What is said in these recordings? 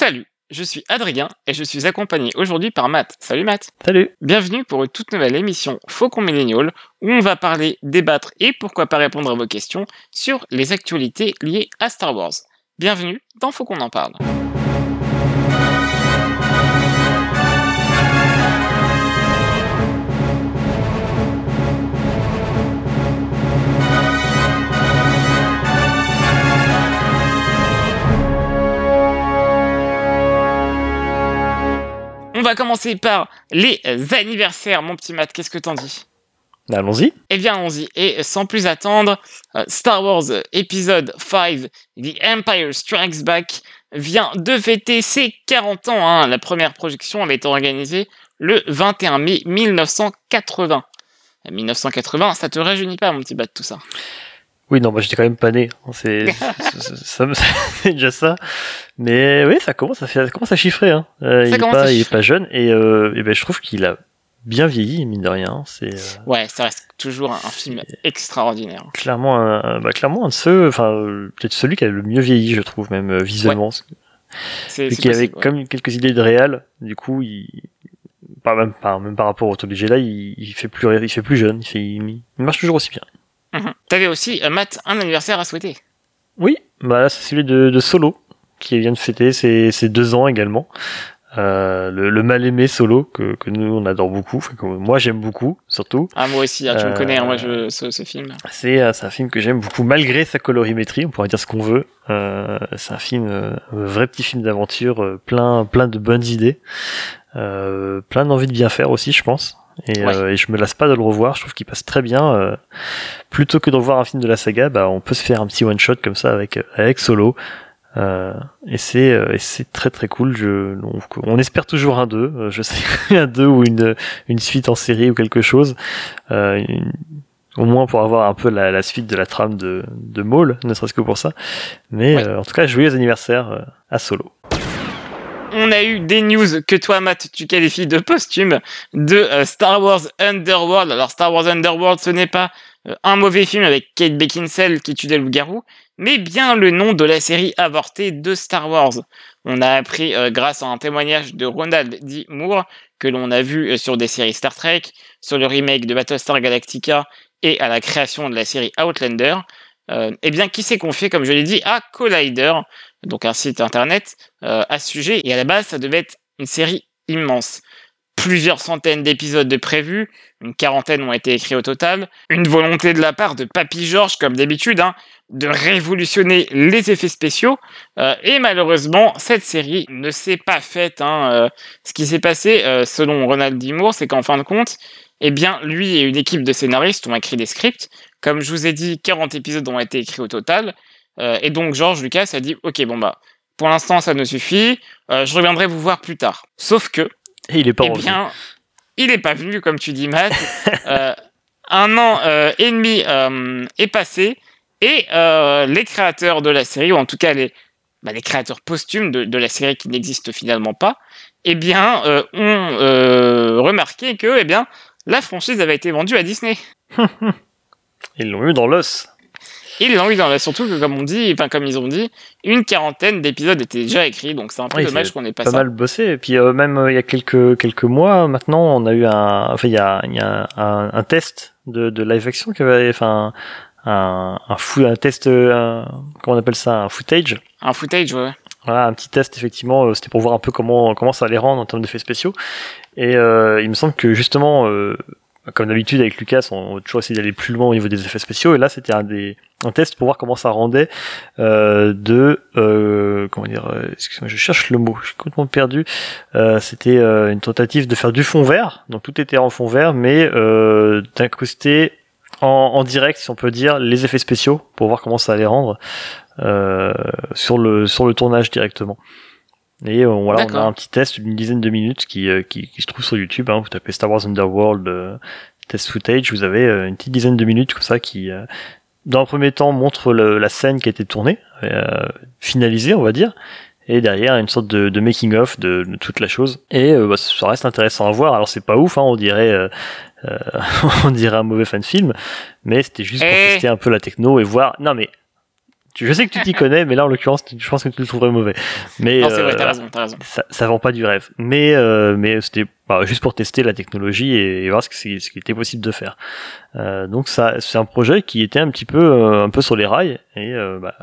Salut, je suis Adrien et je suis accompagné aujourd'hui par Matt. Salut Matt. Salut. Bienvenue pour une toute nouvelle émission Faucon Millennial où on va parler, débattre et pourquoi pas répondre à vos questions sur les actualités liées à Star Wars. Bienvenue dans Faut qu'on en parle. On va commencer par les anniversaires, mon petit Matt. Qu'est-ce que t'en dis? Allons-y. Eh bien, allons-y. Et sans plus attendre, euh, Star Wars Episode 5, The Empire Strikes Back, vient de fêter ses 40 ans. Hein. La première projection avait été organisée le 21 mai 1980. 1980, ça te rajeunit pas, mon petit Bat, tout ça? Oui, non, moi j'étais quand même pas né. C'est ça, c'est déjà ça. Mais oui, ça commence à ça commence à chiffrer. Hein. Euh, il, est pas, il est pas jeune et, euh, et ben je trouve qu'il a bien vieilli mine de rien. C'est euh, ouais, ça reste toujours un, film extraordinaire. Clairement, un, bah, clairement un de ceux, enfin peut-être celui qui a le mieux vieilli, je trouve même euh, visuellement. Ouais. C'est qui avait comme quelques idées de réel. Du coup, il pas même, pas, même par rapport au Toby là, il, il, fait plus, il fait plus jeune. Il, fait, il, marche toujours aussi bien. Mmh. T'avais aussi, euh, Matt, un anniversaire à souhaiter. Oui, bah c'est celui de, de, Solo, qui vient de fêter ses, ses deux ans également. Euh, le, le, mal aimé solo que, que nous on adore beaucoup enfin, que moi j'aime beaucoup surtout ah moi aussi ah, tu me connais hein, moi je, ce, ce film c'est euh, un film que j'aime beaucoup malgré sa colorimétrie on pourrait dire ce qu'on veut euh, c'est un film euh, un vrai petit film d'aventure euh, plein plein de bonnes idées plein d'envie de bien faire aussi je pense et, ouais. et, je me lasse pas de le revoir je trouve qu'il passe très bien plutôt que de revoir un film de la saga bah on peut se faire un petit one shot comme ça avec avec solo euh, et c'est euh, c'est très très cool. Je, on, on espère toujours un 2. Euh, je sais un 2 ou une une suite en série ou quelque chose. Euh, une, au moins pour avoir un peu la, la, suite de la trame de, de Maul, ne serait-ce que pour ça. Mais ouais. en tout cas, joyeux anniversaire à Solo. On a eu des news que toi, Matt, tu qualifies de posthume de Star Wars Underworld. Alors, Star Wars Underworld, ce n'est pas un mauvais film avec Kate Beckinsale qui tue des loups-garous, mais bien le nom de la série avortée de Star Wars. On a appris euh, grâce à un témoignage de Ronald D. Moore que l'on a vu euh, sur des séries Star Trek, sur le remake de Battlestar Galactica et à la création de la série Outlander. Euh, eh bien, qui s'est confié, comme je l'ai dit, à Collider, donc un site internet, euh, à ce sujet. Et à la base, ça devait être une série immense plusieurs centaines d'épisodes de prévus, une quarantaine ont été écrits au total, une volonté de la part de Papy George, comme d'habitude, hein, de révolutionner les effets spéciaux, euh, et malheureusement, cette série ne s'est pas faite. Hein, ce qui s'est passé, selon Ronald D. Moore, c'est qu'en fin de compte, eh bien, lui et une équipe de scénaristes ont écrit des scripts. Comme je vous ai dit, 40 épisodes ont été écrits au total, euh, et donc George Lucas a dit, ok, bon bah, pour l'instant, ça ne suffit, euh, je reviendrai vous voir plus tard. Sauf que, et il est pas eh bien, il n'est pas venu, comme tu dis, Matt. euh, un an et demi est passé et les créateurs de la série, ou en tout cas les, bah, les créateurs posthumes de, de, la série qui n'existent finalement pas, eh bien, euh, ont remarqué que eh bien, la franchise avait été vendue à Disney. Ils l'ont eu dans l'os. Ils l'ont eu dans la... Surtout que, comme on dit, enfin, comme ils ont dit, une quarantaine d'épisodes étaient déjà écrits, donc c'est un peu oui, dommage qu'on ait pas, pas ça. mal bossé. Et puis, euh, même euh, il y a quelques, quelques mois, maintenant, on a eu un, enfin, il y a, il y a un, un, test de, de live action qui avait, enfin, un, un, fou, un test, un, comment on appelle ça, un footage. Un footage, ouais. Voilà, un petit test effectivement, euh, c'était pour voir un peu comment comment ça allait rendre en termes d'effets spéciaux. Et euh, il me semble que justement, euh, comme d'habitude avec Lucas, on va toujours essayer d'aller plus loin au niveau des effets spéciaux. Et là, c'était un des un test pour voir comment ça rendait euh, de euh, comment dire. Euh, excusez-moi, je cherche le mot. Je suis complètement perdu. Euh, c'était euh, une tentative de faire du fond vert. Donc tout était en fond vert, mais euh, d'incruster en, en, direct, si on peut dire, les effets spéciaux pour voir comment ça allait rendre sur le sur le tournage directement. Et euh, voilà, on a un petit test d'une dizaine de minutes qui, euh, qui, qui, se trouve sur YouTube. Hein, vous tapez Star Wars Underworld euh, test footage, vous avez une petite dizaine de minutes comme ça qui, dans un premier temps, montre le, la scène qui a été tournée, finalisée, on va dire. Et derrière, une sorte de, de making of de, de, toute la chose. Et bah, ça reste intéressant à voir. Alors c'est pas ouf, hein, on dirait. on dirait un mauvais fan film, mais c'était juste pour Eh. tester un peu la techno et voir. Non mais Je sais que tu t'y connais, mais là en l'occurrence, je pense que tu le trouverais mauvais. Mais non, c'est vrai, euh, t'as raison, t'as raison. ça, ça vend pas du rêve. Mais euh, mais c'était bah, juste pour tester la technologie et, voir ce, que ce qui était possible de faire. Euh, donc ça, c'est un projet qui était un petit peu un peu sur les rails et bah,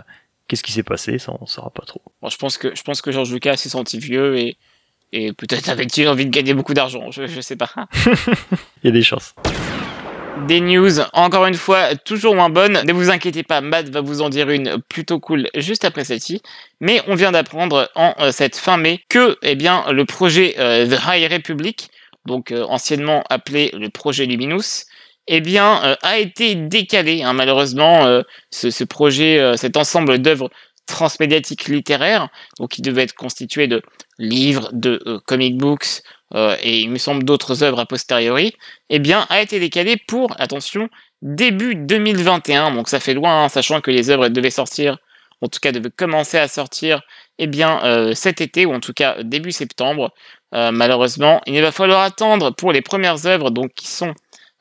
qu'est-ce qui s'est passé, ça on saura pas trop. Bon, je pense que je pense que George Lucas s'est senti vieux et et peut-être avait-il envie de gagner beaucoup d'argent. Je, je sais pas. Il y a des chances. Des news, encore une fois, toujours moins bonnes. Ne vous inquiétez pas, Matt va vous en dire une plutôt cool juste après celle-ci. Mais on vient d'apprendre en euh, cette fin mai que, eh bien, le projet euh, The High Republic, donc euh, anciennement appelé le projet Luminous, eh bien, a été décalé. hein. malheureusement, ce, projet, cet ensemble d'œuvres transmédiatiques littéraires, donc il devait être constitué de livres, de comic books et il me semble d'autres œuvres a posteriori, eh bien, a été décalé pour, attention, début 2021. Donc ça fait loin, hein, sachant que les œuvres devaient sortir, en tout cas devaient commencer à sortir, eh bien, euh, cet été, ou en tout cas début septembre. Euh, malheureusement, il va falloir attendre pour les premières œuvres, donc qui sont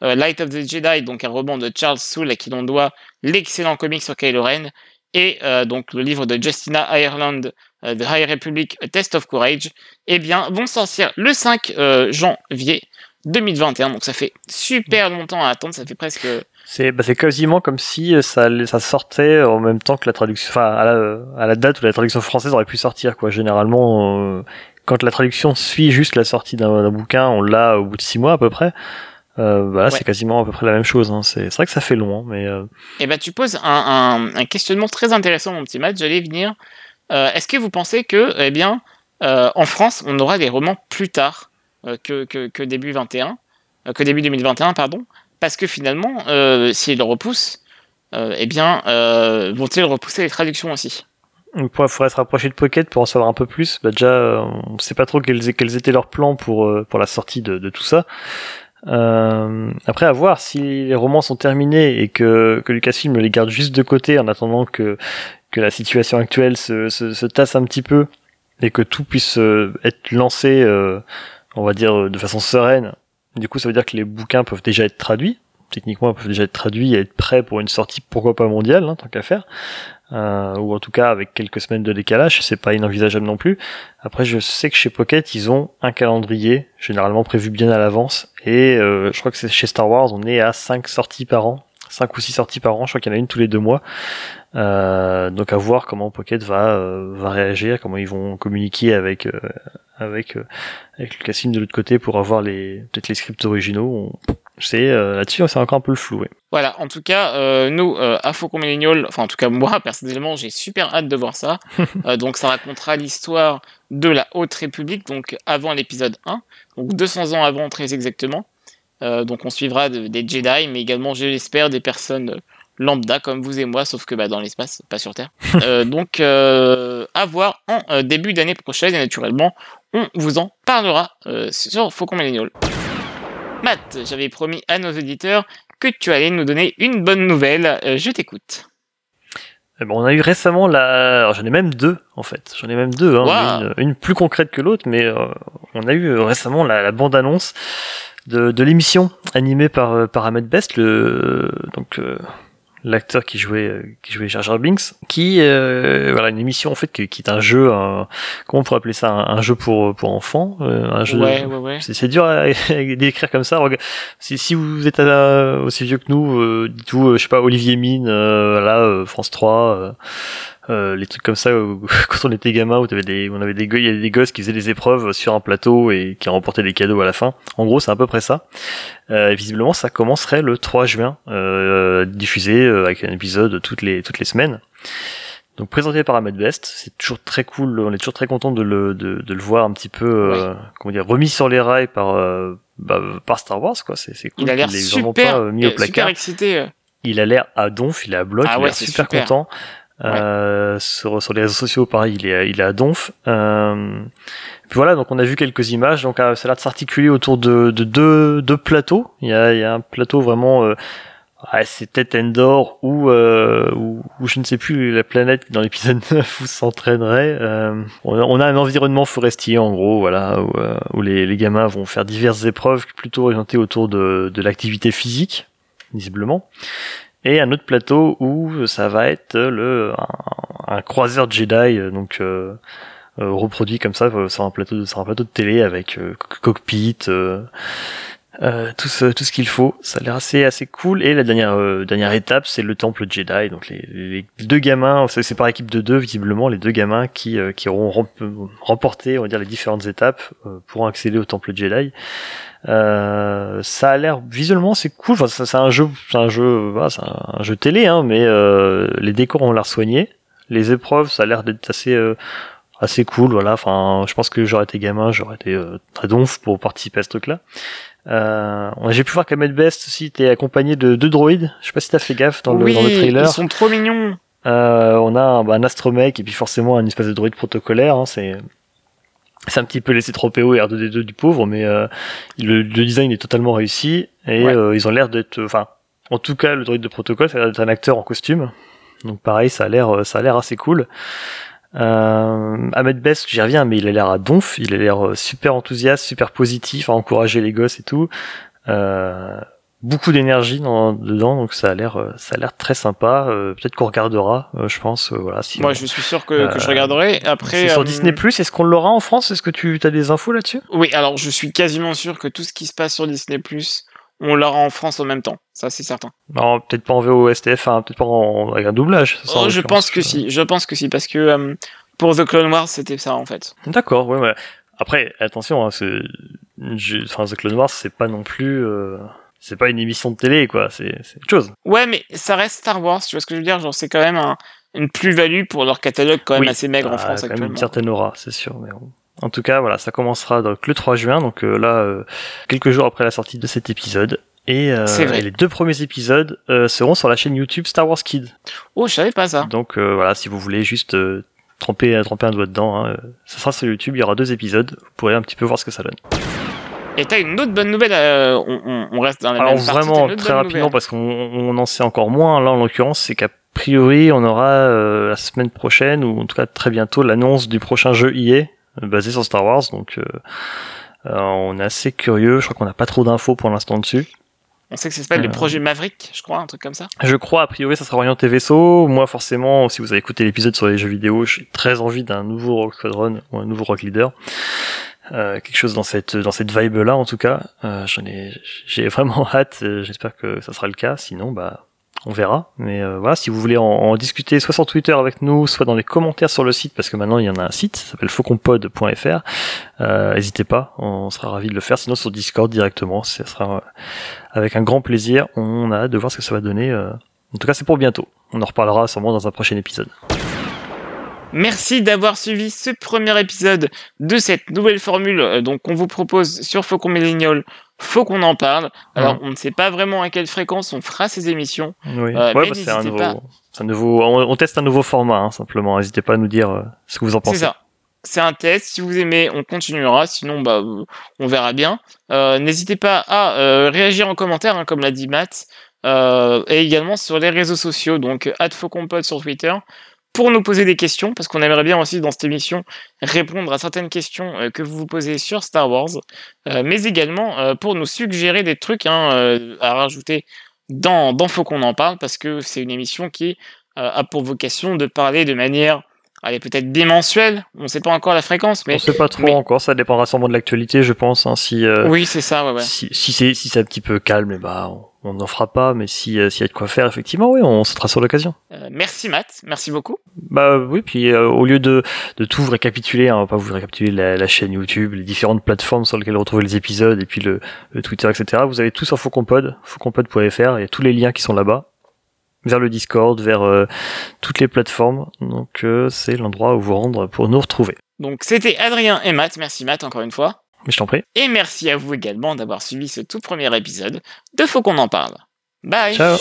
euh, Light of the Jedi, donc un roman de Charles Soule à qui l'on doit l'excellent comic sur Kylo Ren, et euh, donc le livre de Justina Ireland, euh, The High Republic, A Test of Courage, eh bien, vont sortir le 5 euh, janvier 2021. Donc ça fait super longtemps à attendre, ça fait presque... C'est bah, quasiment comme si euh, ça, sortait en même temps que la traduction, enfin à la, à la date où la traduction française aurait pu sortir quoi. Généralement, euh, quand la traduction suit juste la sortie d'un bouquin, on l'a au bout de six mois à peu près. Euh, bah Ouais. c'est quasiment à peu près la même chose. Hein. C'est vrai que ça fait long, hein, mais euh, Eh ben, tu poses un, un- un questionnement très intéressant, mon petit match. J'allais venir. Euh, Est-ce que vous pensez que, eh bien, euh, en France, on aura des romans plus tard euh, que, que, début 21, euh, que début 2021, pardon Parce que finalement, s'ils le repoussent, eh bien, vont-ils repousser les traductions aussi? Il faudrait se rapprocher de Pocket pour en savoir un peu plus. Bah, déjà, on sait pas trop quels, étaient leurs plans pour pour la sortie de, tout ça. Après, à voir si les romans sont terminés et que, que Lucasfilm les garde juste de côté en attendant que, que la situation actuelle se, se, se tasse un petit peu et que tout puisse euh, être lancé, euh, on va dire, de façon sereine. Du coup, ça veut dire que les bouquins peuvent déjà être traduits. Techniquement, ils peuvent déjà être traduits et être prêts pour une sortie, pourquoi pas mondiale, hein, tant qu'à faire. Euh, ou en tout cas avec quelques semaines de décalage, c'est pas inenvisageable non plus. Après, je sais que chez Pocket, ils ont un calendrier généralement prévu bien à l'avance, et je crois que c'est chez Star Wars, on est à 5 sorties par an, 5 ou 6 sorties par an, je crois qu'il y en a une tous les deux mois. Euh, donc à voir comment Pocket va euh, va réagir, comment ils vont communiquer avec euh, avec euh, avec Lucasfilm de l'autre côté pour avoir les peut-être les scripts originaux. On- C'est euh, là-dessus, c'est encore un peu le flou. ouais. Voilà, en tout cas, euh, nous, euh, à Faucon Millennial, enfin en tout cas moi personnellement, j'ai super hâte de voir ça. Euh, donc ça racontera l'histoire de la Haute République, donc avant l'épisode 1, donc 200 ans avant très exactement. Euh, donc on suivra de- des Jedi, mais également, je l'espère, des personnes lambda comme vous et moi, sauf que bah, dans l'espace, pas sur Terre. Euh, donc euh, à voir en euh, début d'année prochaine, et naturellement, on vous en parlera sur Faucon Millennial. Matt, j'avais promis à nos auditeurs que tu allais nous donner une bonne nouvelle. Je t'écoute. Eh ben, on a eu récemment la. alors, J'en ai même deux en fait. J'en ai même deux. Hein, Wow. une, une plus concrète que l'autre, mais on a eu récemment la, la bande annonce de, de l'émission animée par euh, par Ahmed Best, le donc euh, l'acteur qui jouait euh, qui jouait Jar Jar Binks, qui euh, voilà une émission en fait qui, qui est un jeu, un, comment on pourrait appeler ça, un, un jeu pour pour enfants, un jeu. Ouais, ouais, ouais. C'est dur à, à décrire comme ça. Si, si vous êtes euh, aussi vieux que nous, euh, dites-vous, je sais pas, Olivier Mine, euh, là, euh, France 3, euh, les trucs comme ça, où, quand on était gamin, où t'avais des, on avait des, il y avait des gosses qui faisaient des épreuves sur un plateau et qui remportaient des cadeaux à la fin. En gros, c'est à peu près ça. Euh, et visiblement, ça commencerait le 3 juin, euh, diffusé euh, avec un épisode toutes les, toutes les semaines. Donc présenté par Ahmed Best, c'est toujours très cool, on est toujours très content de le, de, de le voir un petit peu, euh, comment dire, remis sur les rails par, euh, bah, par Star Wars, quoi. C'est, c'est cool Il a l'air super, pas mis au super placard. excité. Il a l'air à donf, il est à bloc, Ah il a ouais, l'air super, super. content. Euh, sur, les réseaux sociaux, pareil, il est, il est à donf. Euh, puis voilà, donc on a vu quelques images. Donc euh, ça a l'air de s'articuler autour de, de deux, deux plateaux. Il y a, il y a un plateau vraiment, c'est peut-être Endor ou, ou, je ne sais plus la planète dans l'épisode 9 où s'entraînerait. On, a, un environnement forestier en gros, voilà, où, où les, les gamins vont faire diverses épreuves plutôt orientées autour de, de l'activité physique, visiblement. Et un autre plateau où ça va être le un, croiseur Jedi, donc reproduit comme ça sur un plateau de, sur un plateau de télé avec cockpit. Euh, tout ce, tout ce qu'il faut. Ça a l'air assez, assez cool. Et la dernière, euh, dernière étape, c'est le temple Jedi. Donc les, les deux gamins, c'est par équipe de deux, visiblement, les deux gamins qui, euh, qui auront remporté, on va dire, les différentes étapes pour accéder au temple Jedi. Ça a l'air visuellement c'est cool. Enfin, c'est un jeu, c'est un jeu, voilà, c'est un, jeu télé, hein, mais les décors ont l'air soignés. Les épreuves, ça a l'air d'être assez assez cool voilà enfin je pense que j'aurais été gamin j'aurais été très donf pour participer à ce truc là euh, j'ai pu voir qu'à Best aussi, t'es accompagné de deux droïdes. Je sais pas si t'as fait gaffe dans, le, dans le trailer. Ils sont trop mignons. Euh, on a un, bah, un astromech et puis forcément un espèce de droïde protocolaire. Hein, c'est c'est un petit peu laissé trop PO et R2D2 du pauvre, mais euh, le, le, design est totalement réussi et euh, ils ont l'air d'être, enfin, en tout cas le droïde de protocole, ça a l'air d'être un acteur en costume. Donc pareil, ça a l'air, ça a l'air assez cool. Euh, Ahmed Best, j'y reviens, mais il a l'air à donf, il a l'air euh, super enthousiaste, super positif, à encourager les gosses et tout. Euh, beaucoup d'énergie dedans, donc ça a l'air, euh, ça a l'air très sympa. Euh, peut-être qu'on regardera, je pense. voilà. Si Moi, je suis sûr que, que je regarderai. Après, sur Disney Plus, est-ce qu'on l'aura en France? Est-ce que tu as des infos là-dessus? Oui, alors je suis quasiment sûr que tout ce qui se passe sur Disney Plus on l'aura en France en même temps. Ça, c'est certain. Non, peut-être pas en VOSTF, hein, peut-être pas en, avec un doublage. Oh, je pense que si. Je pense que si, parce que euh, pour The Clone Wars, c'était ça, en fait. D'accord, ouais, ouais. Après, attention, hein, c'est, enfin, The Clone Wars, c'est pas non plus, euh, c'est pas une émission de télé, quoi. C'est, autre chose. Ouais, mais ça reste Star Wars. Tu vois ce que je veux dire? Genre, c'est quand même une plus-value pour leur catalogue quand même assez maigre en ah, France quand actuellement. Même une certaine aura, c'est sûr, mais en tout cas, voilà, ça commencera donc le 3 juin, donc euh, là, euh, quelques jours après la sortie de cet épisode. Et, euh, les deux premiers épisodes seront sur la chaîne YouTube Star Wars Kids. Oh, je savais pas ça. Donc voilà, si vous voulez juste tremper, tremper un doigt dedans, hein, ça sera sur YouTube, il y aura deux épisodes, vous pourrez un petit peu voir ce que ça donne. Et t'as une autre bonne nouvelle, on, on, reste dans la Alors même vraiment très rapidement parce qu'on en sait encore moins là en l'occurrence, c'est qu'à priori on aura la semaine prochaine ou en tout cas très bientôt l'annonce du prochain jeu EA basé sur Star Wars. Donc, euh, euh, on est assez curieux. Je crois qu'on n'a pas trop d'infos pour l'instant dessus. On sait que ça s'appelle le euh, projet Maverick, je crois, un truc comme ça. Je crois, a priori, ça sera orienté vaisseau. Moi, forcément, si vous avez écouté l'épisode sur les jeux vidéo, j'ai très envie d'un nouveau Rock Squadron ou un nouveau Rock Leader. Quelque chose dans cette dans cette vibe là en tout cas j'en ai j'ai vraiment hâte j'espère que ça sera le cas sinon bah on verra. Mais euh, voilà, si vous voulez en, discuter, soit sur Twitter avec nous, soit dans les commentaires sur le site, parce que maintenant il y en a un site, ça s'appelle fauconpod.fr. Euh, n'hésitez pas, on sera ravis de le faire. Sinon sur Discord directement, ça sera euh, avec un grand plaisir. On a hâte de voir ce que ça va donner. En tout cas, c'est pour bientôt. On en reparlera sûrement dans un prochain épisode. Merci d'avoir suivi ce premier épisode de cette nouvelle formule donc qu'on vous propose sur Faucon Millennial faut qu'on en parle. Alors, on ne sait pas vraiment à quelle fréquence on fera ces émissions. Oui, euh, ouais, bah, c'est un nouveau, un nouveau, on, teste un nouveau format, hein, simplement. N'hésitez pas à nous dire euh, ce que vous en pensez. C'est ça. C'est un test. Si vous aimez, on continuera. Sinon, bah, on verra bien. Euh, N'hésitez pas à euh, réagir en commentaire, hein, comme l'a dit Matt, euh, et également sur les réseaux sociaux. Donc, @fauconpod sur Twitter pour nous poser des questions, parce qu'on aimerait bien aussi dans cette émission répondre à certaines questions euh, que vous vous posez sur Star Wars, euh, mais également euh, pour nous suggérer des trucs hein, à rajouter dans, dans Faut qu'on en parle, parce que c'est une émission qui a pour vocation de parler de manière elle est peut-être bimensuelle, on ne sait pas encore la fréquence, mais on ne sait pas trop encore, ça dépendra sûrement de l'actualité, je pense. Hein, si oui, c'est ça, ouais, ouais. Si, si c'est si c'est un petit peu calme, et eh bah ben, on n'en fera pas, mais si euh, s'il y a de quoi faire, effectivement, oui, on sautera sur l'occasion. Euh, merci Matt, merci beaucoup. Bah oui, puis euh, au lieu de, de tout vous récapituler, hein, on va pas vous récapituler la, chaîne YouTube, les différentes plateformes sur lesquelles retrouver les épisodes, et puis le, Twitter, etc. Vous avez tout sur Fauconpod, fauconpod.fr, il y a tous les liens qui sont là-bas, vers le Discord, vers toutes les plateformes. Donc c'est l'endroit où vous rendre pour nous retrouver. Donc c'était Adrien et Matt, merci Matt encore une fois. Je t'en prie. Et merci à vous également d'avoir suivi ce tout premier épisode de Faut qu'on en parle. Bye Ciao